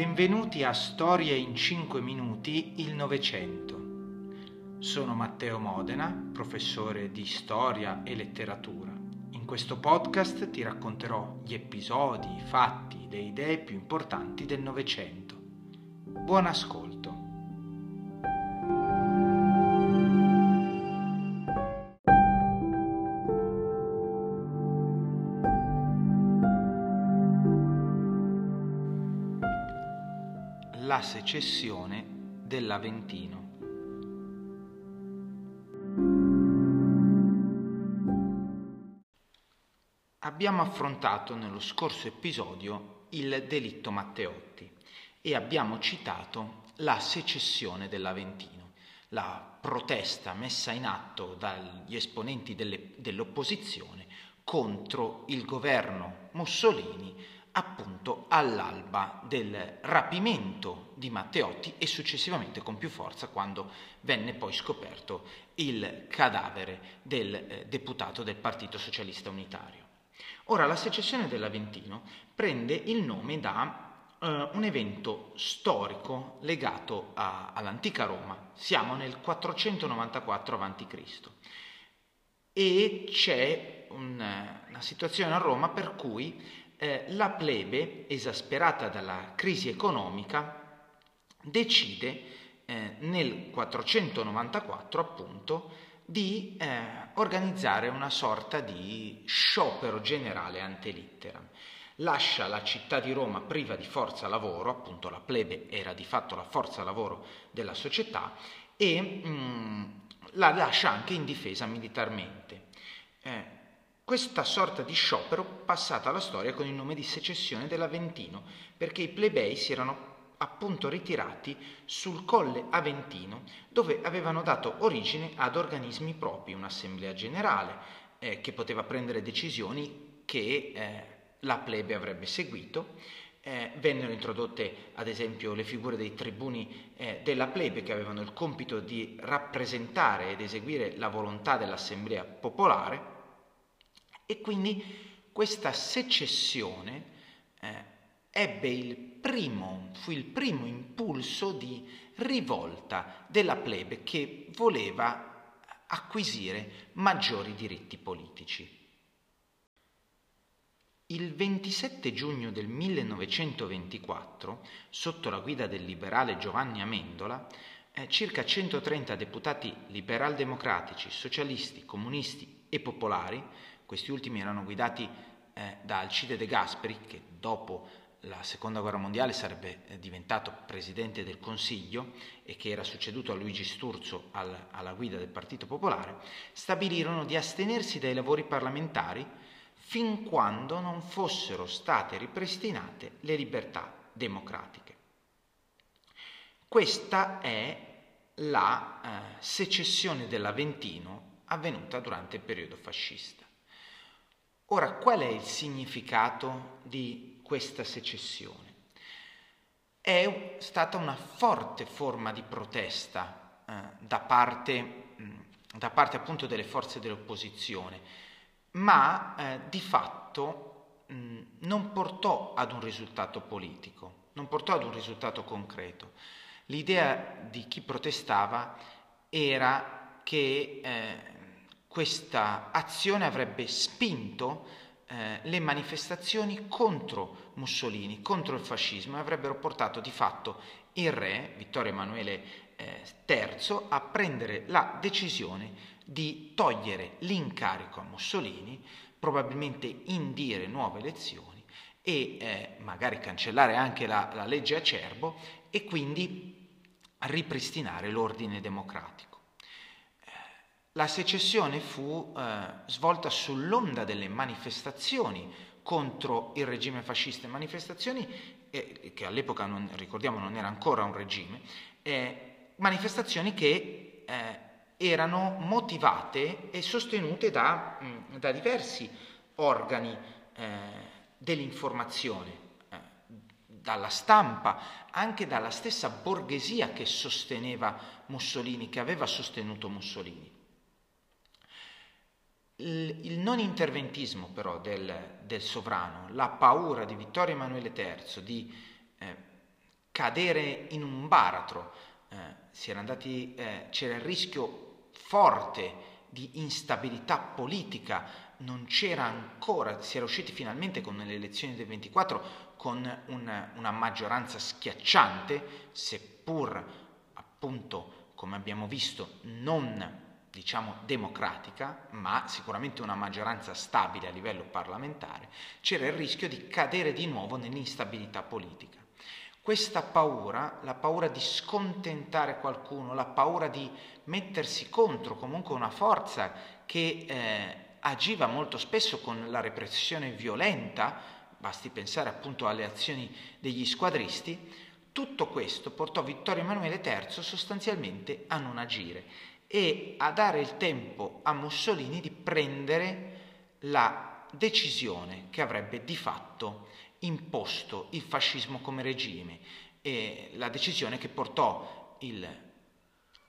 Benvenuti a Storie in 5 minuti il Novecento. Sono Matteo Modena, professore di storia e letteratura. In questo podcast ti racconterò gli episodi, i fatti, le idee più importanti del Novecento. Buon ascolto. La secessione dell'Aventino. Abbiamo affrontato nello scorso episodio il delitto Matteotti e abbiamo citato la secessione dell'Aventino, la protesta messa in atto dagli esponenti delle, dell'opposizione contro il governo Mussolini appunto all'alba del rapimento di Matteotti e successivamente con più forza quando venne poi scoperto il cadavere del eh, deputato del Partito Socialista Unitario. Ora la secessione dell'Aventino prende il nome da eh, un evento storico legato a, all'antica Roma, siamo nel 494 a.C. e c'è un, una situazione a Roma per cui eh, la plebe, esasperata dalla crisi economica, decide eh, nel 494 appunto di eh, organizzare una sorta di sciopero generale ante litteram. Lascia la città di Roma priva di forza lavoro, appunto la plebe era di fatto la forza lavoro della società, e mh, mm, la lascia anche indifesa militarmente. Eh, questa sorta di sciopero passata alla storia con il nome di secessione dell'Aventino, perché i plebei si erano appunto ritirati sul colle Aventino, dove avevano dato origine ad organismi propri, un'assemblea generale eh, che poteva prendere decisioni che eh, la plebe avrebbe seguito. Eh, vennero introdotte ad esempio le figure dei tribuni eh, della plebe che avevano il compito di rappresentare ed eseguire la volontà dell'assemblea popolare e quindi questa secessione eh, ebbe il primo, fu il primo impulso di rivolta della plebe che voleva acquisire maggiori diritti politici. Il 27 giugno del 1924, sotto la guida del liberale Giovanni Amendola, eh, circa 130 deputati liberal-democratici, socialisti, comunisti e popolari questi ultimi erano guidati eh, da Alcide De Gasperi, che dopo la seconda guerra mondiale sarebbe eh, diventato presidente del Consiglio e che era succeduto a Luigi Sturzo al, alla guida del Partito Popolare, stabilirono di astenersi dai lavori parlamentari fin quando non fossero state ripristinate le libertà democratiche. Questa è la eh, secessione dell'Aventino avvenuta durante il periodo fascista. Ora, qual è il significato di questa secessione? È stata una forte forma di protesta eh, da, parte, mh, da, parte, appunto delle forze dell'opposizione, ma eh, di fatto mh, non portò ad un risultato politico, non portò ad un risultato concreto. L'idea di chi protestava era che eh, questa azione avrebbe spinto eh, le manifestazioni contro Mussolini, contro il fascismo e avrebbero portato di fatto il re, Vittorio Emanuele eh, III, a prendere la decisione di togliere l'incarico a Mussolini, probabilmente indire nuove elezioni e eh, magari cancellare anche la, la legge Acerbo e quindi ripristinare l'ordine democratico. La secessione fu eh, svolta sull'onda delle manifestazioni contro il regime fascista, manifestazioni eh, che all'epoca, non, ricordiamo, non era ancora un regime, eh, manifestazioni che eh, erano motivate e sostenute da, mh, mm, da diversi organi eh, dell'informazione, eh, dalla stampa, anche dalla stessa borghesia che sosteneva Mussolini, che aveva sostenuto Mussolini. Il non interventismo però del, del, sovrano, la paura di Vittorio Emanuele III di eh, cadere in un baratro, eh, andati, eh, c'era il rischio forte di instabilità politica, non c'era ancora, si era usciti finalmente con le elezioni del 24 con una, una maggioranza schiacciante, seppur appunto, come abbiamo visto, non diciamo democratica, ma sicuramente una maggioranza stabile a livello parlamentare, c'era il rischio di cadere di nuovo nell'instabilità politica. Questa paura, la paura di scontentare qualcuno, la paura di mettersi contro comunque una forza che eh, agiva molto spesso con la repressione violenta, basti pensare appunto alle azioni degli squadristi, tutto questo portò Vittorio Emanuele III sostanzialmente a non agire e a dare il tempo a Mussolini di prendere la decisione che avrebbe di fatto imposto il fascismo come regime e la decisione che portò il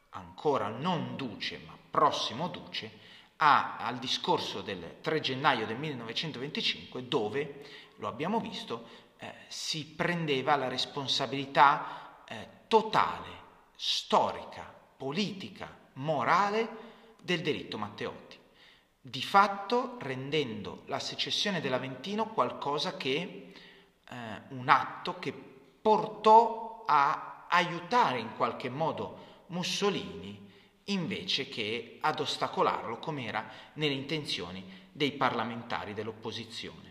ancora non duce ma prossimo duce a, al discorso del 3 gennaio del 1925 dove, lo abbiamo visto, eh, si prendeva la responsabilità eh, totale, storica, politica, morale del delitto Matteotti, di fatto rendendo la secessione dell'Aventino qualcosa che, eh, un atto che portò a aiutare in qualche modo Mussolini invece che ad ostacolarlo come era nelle intenzioni dei parlamentari dell'opposizione.